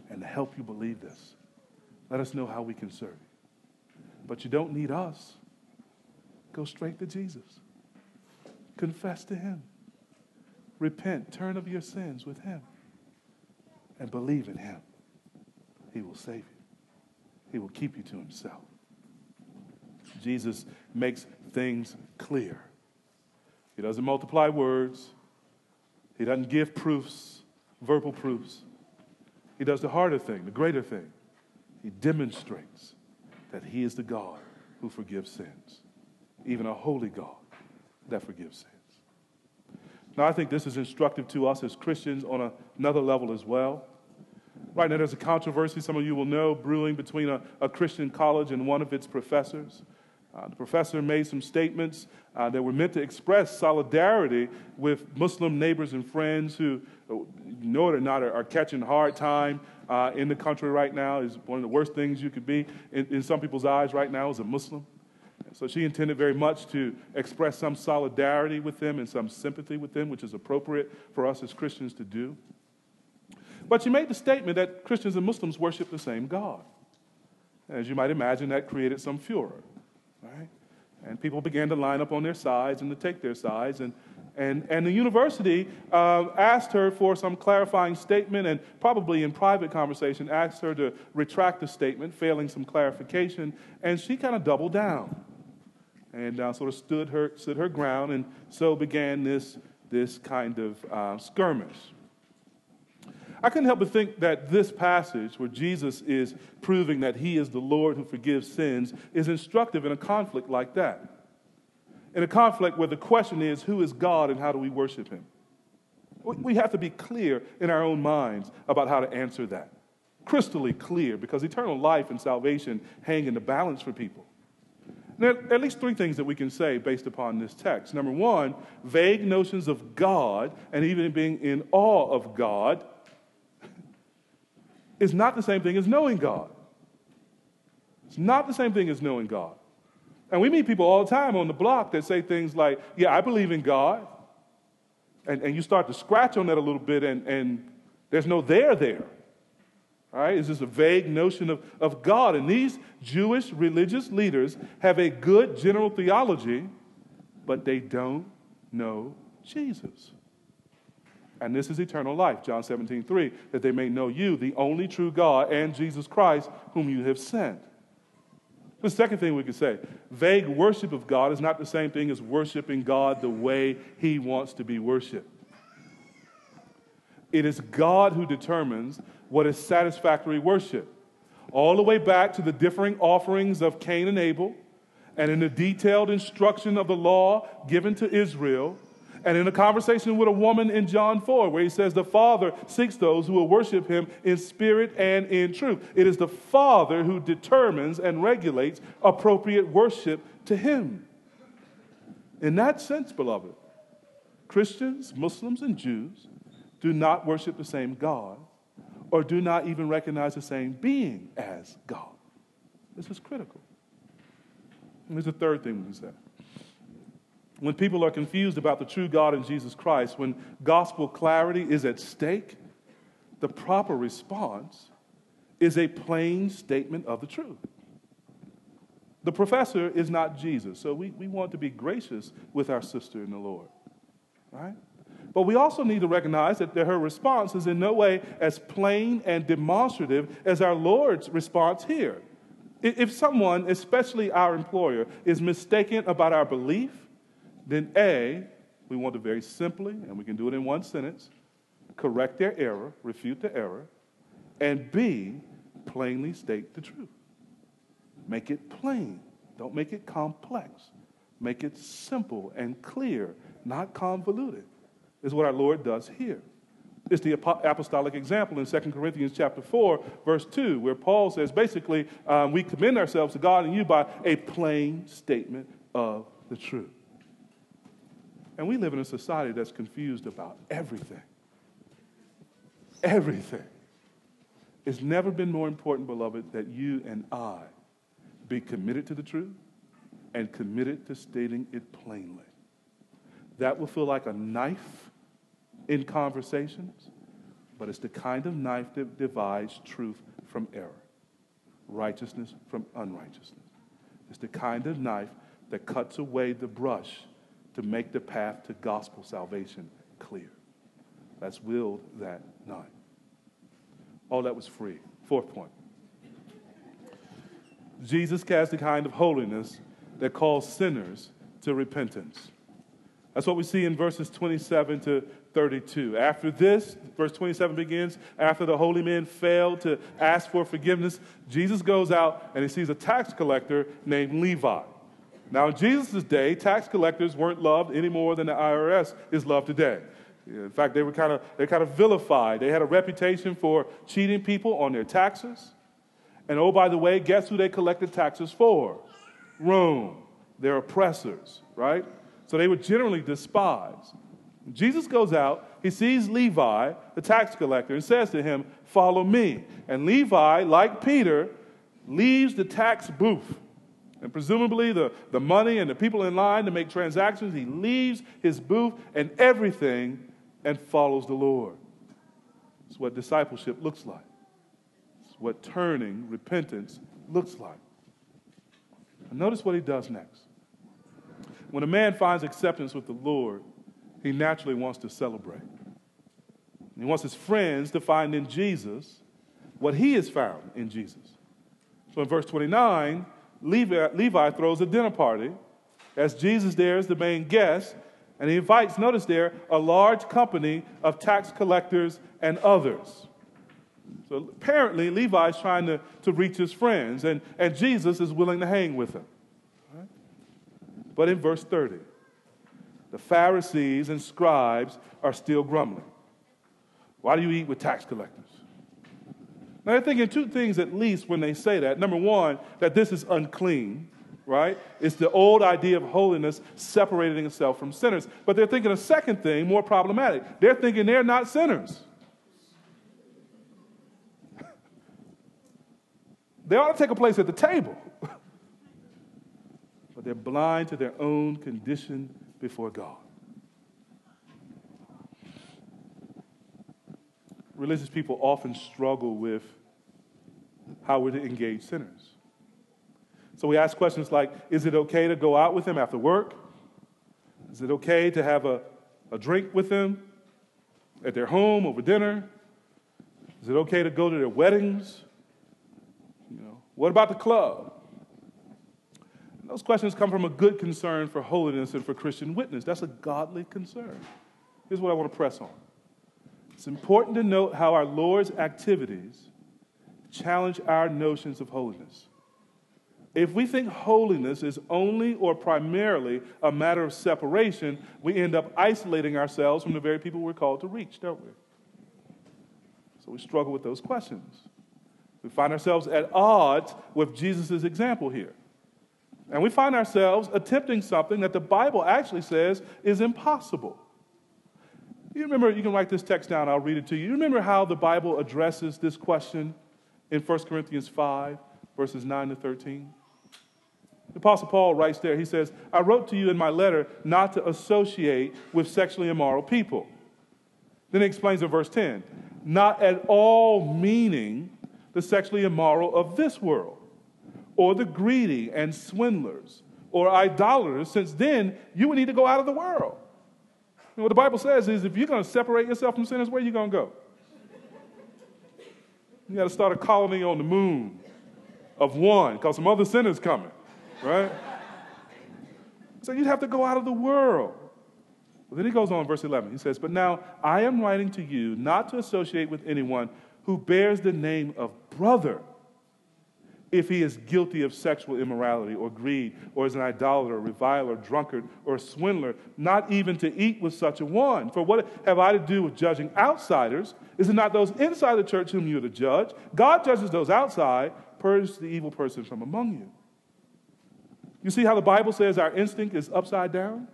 [SPEAKER 1] and to help you believe this. Let us know how we can serve you. But you don't need us. Go straight to Jesus. Confess to Him. Repent. Turn of your sins with Him. And believe in Him. He will save you. He will keep you to himself. Jesus makes things clear. He doesn't multiply words, he doesn't give proofs, verbal proofs. He does the harder thing, the greater thing. He demonstrates that he is the God who forgives sins, even a holy God that forgives sins. Now, I think this is instructive to us as Christians on another level as well. Right now, there's a controversy, some of you will know, brewing between a, a Christian college and one of its professors. Uh, the professor made some statements uh, that were meant to express solidarity with Muslim neighbors and friends who uh, know it or not, are, are catching hard time uh, in the country right now. Is one of the worst things you could be in, in some people's eyes right now as a Muslim. So she intended very much to express some solidarity with them and some sympathy with them, which is appropriate for us as Christians to do. But she made the statement that Christians and Muslims worship the same God. As you might imagine, that created some furor, right? And people began to line up on their sides and to take their sides. And, and, and the university uh, asked her for some clarifying statement and probably in private conversation asked her to retract the statement, failing some clarification. And she kind of doubled down and uh, sort of stood her, stood her ground. And so began this, this kind of uh, skirmish. I couldn't help but think that this passage, where Jesus is proving that he is the Lord who forgives sins, is instructive in a conflict like that. In a conflict where the question is, who is God and how do we worship him? We have to be clear in our own minds about how to answer that. Crystally clear, because eternal life and salvation hang in the balance for people. There are at least three things that we can say based upon this text. Number one, vague notions of God and even being in awe of God is not the same thing as knowing God. It's not the same thing as knowing God. And we meet people all the time on the block that say things like, Yeah, I believe in God. And, and you start to scratch on that a little bit, and, and there's no there there. All right? It's just a vague notion of, of God. And these Jewish religious leaders have a good general theology, but they don't know Jesus. And this is eternal life, John 17, 3, that they may know you, the only true God, and Jesus Christ, whom you have sent. The second thing we could say vague worship of God is not the same thing as worshiping God the way He wants to be worshiped. It is God who determines what is satisfactory worship. All the way back to the differing offerings of Cain and Abel, and in the detailed instruction of the law given to Israel, and in a conversation with a woman in John 4, where he says, The Father seeks those who will worship him in spirit and in truth. It is the Father who determines and regulates appropriate worship to him. In that sense, beloved, Christians, Muslims, and Jews do not worship the same God or do not even recognize the same being as God. This is critical. And there's a third thing we say when people are confused about the true God in Jesus Christ, when gospel clarity is at stake, the proper response is a plain statement of the truth. The professor is not Jesus, so we, we want to be gracious with our sister in the Lord, right? But we also need to recognize that her response is in no way as plain and demonstrative as our Lord's response here. If someone, especially our employer, is mistaken about our belief, then A, we want to very simply, and we can do it in one sentence, correct their error, refute the error, and B, plainly state the truth. Make it plain. Don't make it complex. Make it simple and clear, not convoluted, is what our Lord does here. It's the apostolic example in 2 Corinthians chapter 4, verse 2, where Paul says basically, um, we commend ourselves to God and you by a plain statement of the truth. And we live in a society that's confused about everything. Everything. It's never been more important, beloved, that you and I be committed to the truth and committed to stating it plainly. That will feel like a knife in conversations, but it's the kind of knife that divides truth from error, righteousness from unrighteousness. It's the kind of knife that cuts away the brush to make the path to gospel salvation clear. That's willed that knife. All oh, that was free. Fourth point. Jesus cast a kind of holiness that calls sinners to repentance. That's what we see in verses 27 to 32. After this, verse 27 begins, after the holy men failed to ask for forgiveness, Jesus goes out and he sees a tax collector named Levi. Now, in Jesus' day, tax collectors weren't loved any more than the IRS is loved today. In fact, they were kind of they kind of vilified. They had a reputation for cheating people on their taxes. And oh, by the way, guess who they collected taxes for? Rome, their oppressors, right? So they were generally despised. Jesus goes out, he sees Levi, the tax collector, and says to him, Follow me. And Levi, like Peter, leaves the tax booth. And presumably, the, the money and the people in line to make transactions, he leaves his booth and everything and follows the Lord. It's what discipleship looks like, it's what turning, repentance looks like. And notice what he does next. When a man finds acceptance with the Lord, he naturally wants to celebrate. He wants his friends to find in Jesus what he has found in Jesus. So in verse 29, Levi, Levi throws a dinner party as Jesus there is the main guest, and he invites, notice there, a large company of tax collectors and others. So apparently, Levi is trying to, to reach his friends, and, and Jesus is willing to hang with him. But in verse 30, the Pharisees and scribes are still grumbling. Why do you eat with tax collectors? Now, they're thinking two things at least when they say that. Number one, that this is unclean, right? It's the old idea of holiness separating itself from sinners. But they're thinking a second thing, more problematic. They're thinking they're not sinners. they ought to take a place at the table. but they're blind to their own condition before God. Religious people often struggle with how we're to engage sinners. So we ask questions like Is it okay to go out with them after work? Is it okay to have a, a drink with them at their home over dinner? Is it okay to go to their weddings? You know, what about the club? Those questions come from a good concern for holiness and for Christian witness. That's a godly concern. Here's what I want to press on. It's important to note how our Lord's activities challenge our notions of holiness. If we think holiness is only or primarily a matter of separation, we end up isolating ourselves from the very people we're called to reach, don't we? So we struggle with those questions. We find ourselves at odds with Jesus' example here. And we find ourselves attempting something that the Bible actually says is impossible. You remember, you can write this text down, I'll read it to you. You remember how the Bible addresses this question in 1 Corinthians 5, verses 9 to 13? The Apostle Paul writes there, he says, I wrote to you in my letter not to associate with sexually immoral people. Then he explains in verse 10, not at all meaning the sexually immoral of this world or the greedy and swindlers or idolaters, since then you would need to go out of the world. And what the Bible says is if you're going to separate yourself from sinners, where are you going to go? You got to start a colony on the moon of one because some other sinners coming, right? so you'd have to go out of the world. But then he goes on, verse 11. He says, But now I am writing to you not to associate with anyone who bears the name of brother if he is guilty of sexual immorality or greed, or is an idolater, reviler, drunkard, or swindler, not even to eat with such a one. For what have I to do with judging outsiders? Is it not those inside the church whom you are to judge? God judges those outside, purge the evil person from among you. You see how the Bible says our instinct is upside down?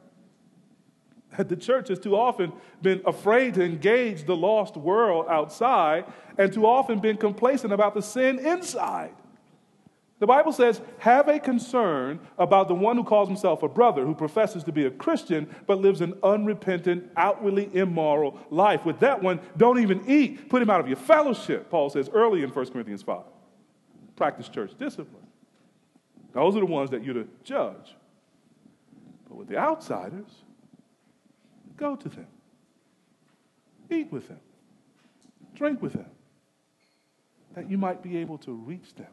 [SPEAKER 1] The church has too often been afraid to engage the lost world outside and too often been complacent about the sin inside. The Bible says, have a concern about the one who calls himself a brother, who professes to be a Christian, but lives an unrepentant, outwardly immoral life. With that one, don't even eat. Put him out of your fellowship, Paul says early in 1 Corinthians 5. Practice church discipline. Those are the ones that you're to judge. But with the outsiders, go to them, eat with them, drink with them, that you might be able to reach them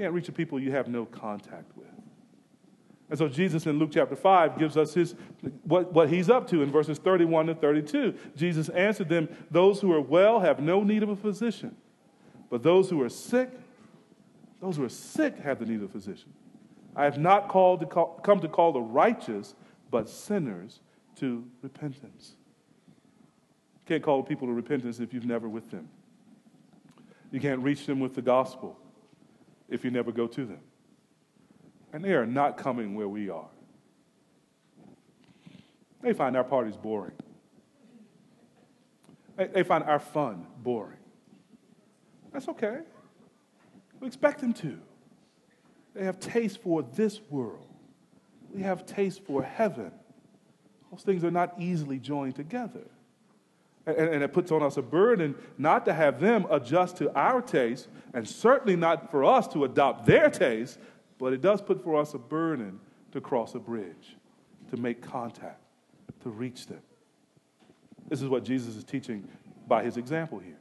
[SPEAKER 1] can't reach the people you have no contact with. And so Jesus in Luke chapter 5 gives us his, what, what he's up to in verses 31 to 32. Jesus answered them, Those who are well have no need of a physician, but those who are sick, those who are sick have the need of a physician. I have not called to call, come to call the righteous, but sinners to repentance. You can't call people to repentance if you've never with them. You can't reach them with the gospel if you never go to them. And they are not coming where we are. They find our parties boring. They, find our fun boring. That's okay. We expect them to. They have taste for this world. We have taste for heaven. Those things are not easily joined together. And, and, it puts on us a burden not to have them adjust to our taste, and certainly not for us to adopt their taste, but it does put for us a burden to cross a bridge, to make contact, to reach them. This is what Jesus is teaching by his example here.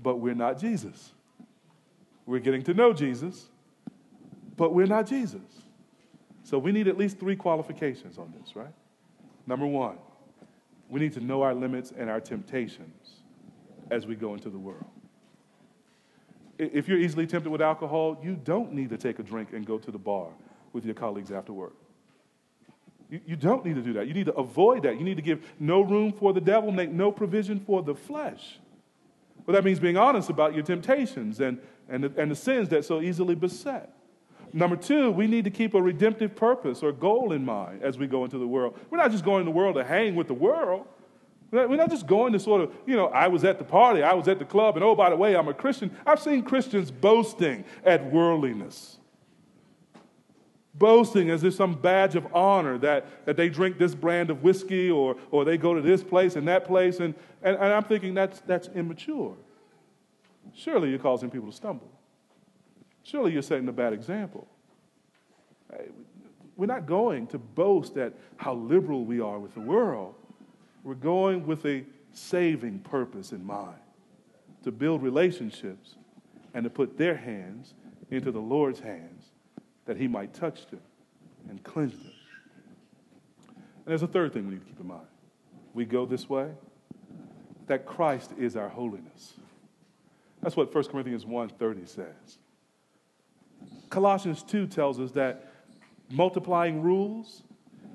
[SPEAKER 1] But we're not Jesus. We're getting to know Jesus, but we're not Jesus. So we need at least three qualifications on this, right? Number one, we need to know our limits and our temptations as we go into the world. If you're easily tempted with alcohol, you don't need to take a drink and go to the bar with your colleagues after work. You, don't need to do that. You need to avoid that. You need to give no room for the devil, make no provision for the flesh. Well, that means being honest about your temptations and, and, the, and the sins that so easily beset. Number two, we need to keep a redemptive purpose or goal in mind as we go into the world. We're not just going to the world to hang with the world. We're not just going to sort of, you know, I was at the party, I was at the club, and oh, by the way, I'm a Christian. I've seen Christians boasting at worldliness. Boasting as if some badge of honor that, that they drink this brand of whiskey or, or they go to this place and that place. And, and, and I'm thinking that's, that's immature. Surely you're causing people to stumble. Surely you're setting a bad example. We're not going to boast at how liberal we are with the world. We're going with a saving purpose in mind to build relationships and to put their hands into the Lord's hands that He might touch them and cleanse them. And there's a third thing we need to keep in mind. We go this way, that Christ is our holiness. That's what 1 Corinthians 1:30 says. Colossians 2 tells us that multiplying rules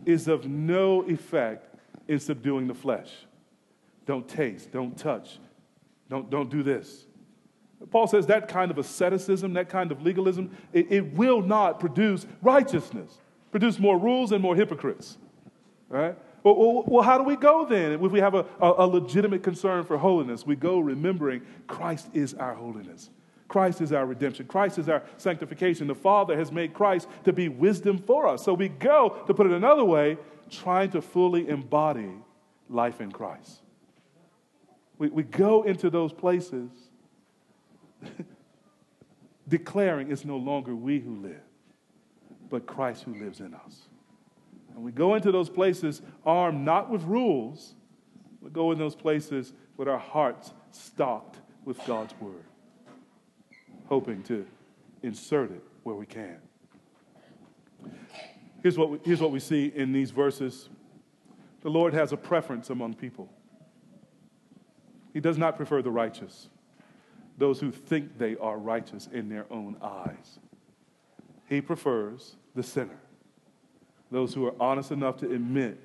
[SPEAKER 1] is of no effect in subduing the flesh. Don't taste, don't touch, don't, don't do this. Paul says that kind of asceticism, that kind of legalism, it, it will not produce righteousness, produce more rules and more hypocrites. Right? Well, well, how do we go then? If we have a, a legitimate concern for holiness, we go remembering Christ is our holiness. Christ is our redemption. Christ is our sanctification. The Father has made Christ to be wisdom for us. So we go, to put it another way, trying to fully embody life in Christ. We, we go into those places declaring it's no longer we who live, but Christ who lives in us. And we go into those places armed not with rules, we go in those places with our hearts stocked with God's word hoping to insert it where we can. Here's what we, here's what we see in these verses the Lord has a preference among people. He does not prefer the righteous, those who think they are righteous in their own eyes. He prefers the sinner, those who are honest enough to admit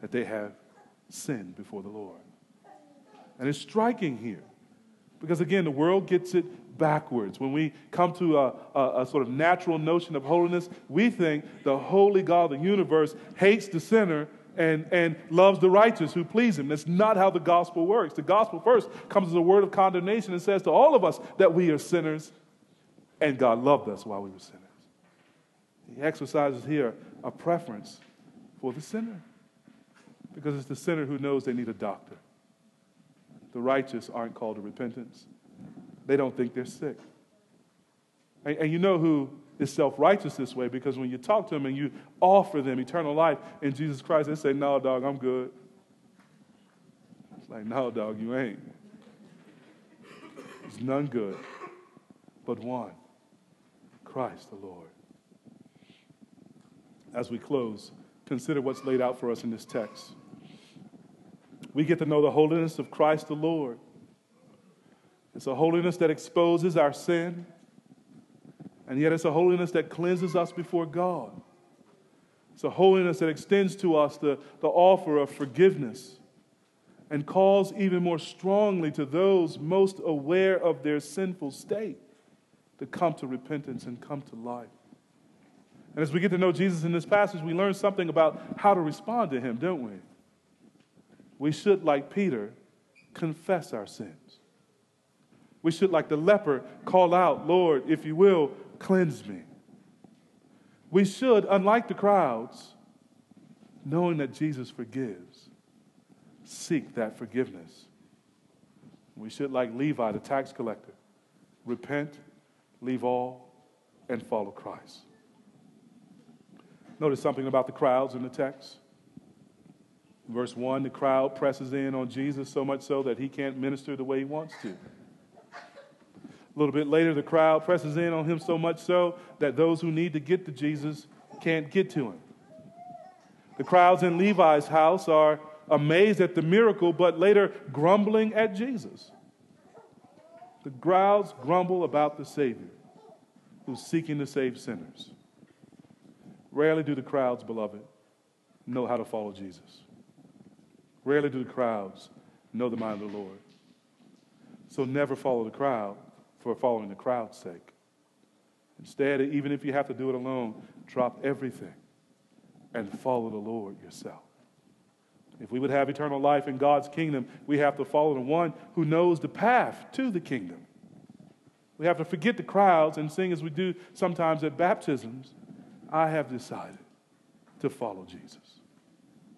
[SPEAKER 1] that they have sinned before the Lord. And it's striking here because, again, the world gets it backwards. When we come to a, a, a, sort of natural notion of holiness, we think the holy God of the universe hates the sinner and, and loves the righteous who please him. That's not how the gospel works. The gospel first comes as a word of condemnation and says to all of us that we are sinners and God loved us while we were sinners. He exercises here a preference for the sinner because it's the sinner who knows they need a doctor. The righteous aren't called to repentance they don't think they're sick. And, and you know who is self righteous this way because when you talk to them and you offer them eternal life in Jesus Christ, they say, No, dog, I'm good. It's like, No, dog, you ain't. There's none good but one Christ the Lord. As we close, consider what's laid out for us in this text. We get to know the holiness of Christ the Lord. It's a holiness that exposes our sin, and yet it's a holiness that cleanses us before God. It's a holiness that extends to us the, the offer of forgiveness and calls even more strongly to those most aware of their sinful state to come to repentance and come to life. And as we get to know Jesus in this passage, we learn something about how to respond to him, don't we? We should, like Peter, confess our sins. We should, like the leper, call out, Lord, if you will, cleanse me. We should, unlike the crowds, knowing that Jesus forgives, seek that forgiveness. We should, like Levi, the tax collector, repent, leave all, and follow Christ. Notice something about the crowds in the text. Verse 1 the crowd presses in on Jesus so much so that he can't minister the way he wants to. A little bit later, the crowd presses in on him so much so that those who need to get to Jesus can't get to him. The crowds in Levi's house are amazed at the miracle, but later grumbling at Jesus. The crowds grumble about the Savior who's seeking to save sinners. Rarely do the crowds, beloved, know how to follow Jesus. Rarely do the crowds know the mind of the Lord. So never follow the crowd for following the crowd's sake. Instead, even if you have to do it alone, drop everything and follow the Lord yourself. If we would have eternal life in God's kingdom, we have to follow the one who knows the path to the kingdom. We have to forget the crowds and sing as we do sometimes at baptisms I have decided to follow Jesus.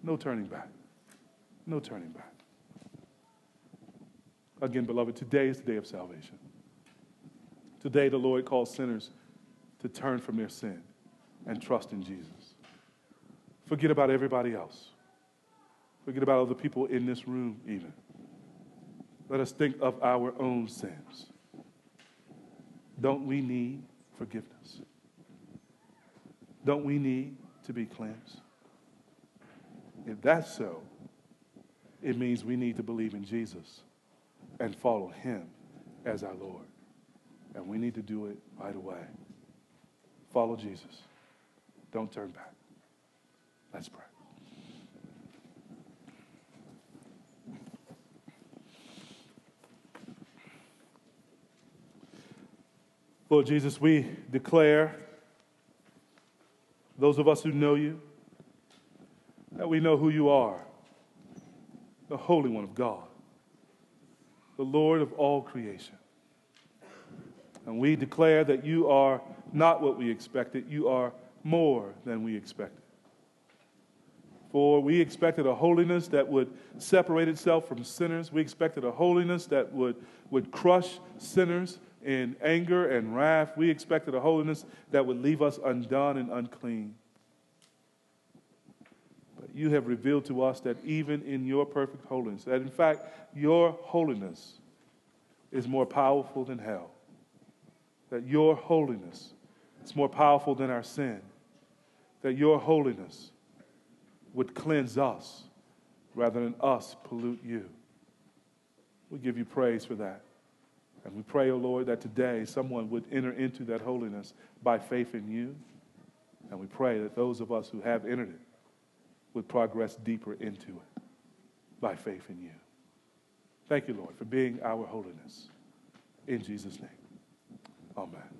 [SPEAKER 1] No turning back. No turning back. Again, beloved, today is the day of salvation. Today, the Lord calls sinners to turn from their sin and trust in Jesus. Forget about everybody else. Forget about other people in this room, even. Let us think of our own sins. Don't we need forgiveness? Don't we need to be cleansed? If that's so, it means we need to believe in Jesus and follow him as our Lord. And we need to do it right away. Follow Jesus. Don't turn back. Let's pray. Lord Jesus, we declare, those of us who know you, that we know who you are, the Holy One of God, the Lord of all creation. And we declare that you are not what we expected, you are more than we expected. For we expected a holiness that would separate itself from sinners. We expected a holiness that would, would crush sinners in anger and wrath. We expected a holiness that would leave us undone and unclean. But you have revealed to us that even in your perfect holiness, that in fact, your holiness is more powerful than hell. That your holiness is more powerful than our sin. That your holiness would cleanse us rather than us pollute you. We give you praise for that. And we pray, O oh Lord, that today someone would enter into that holiness by faith in you. And we pray that those of us who have entered it would progress deeper into it by faith in you. Thank you, Lord, for being our holiness. In Jesus' name, amen.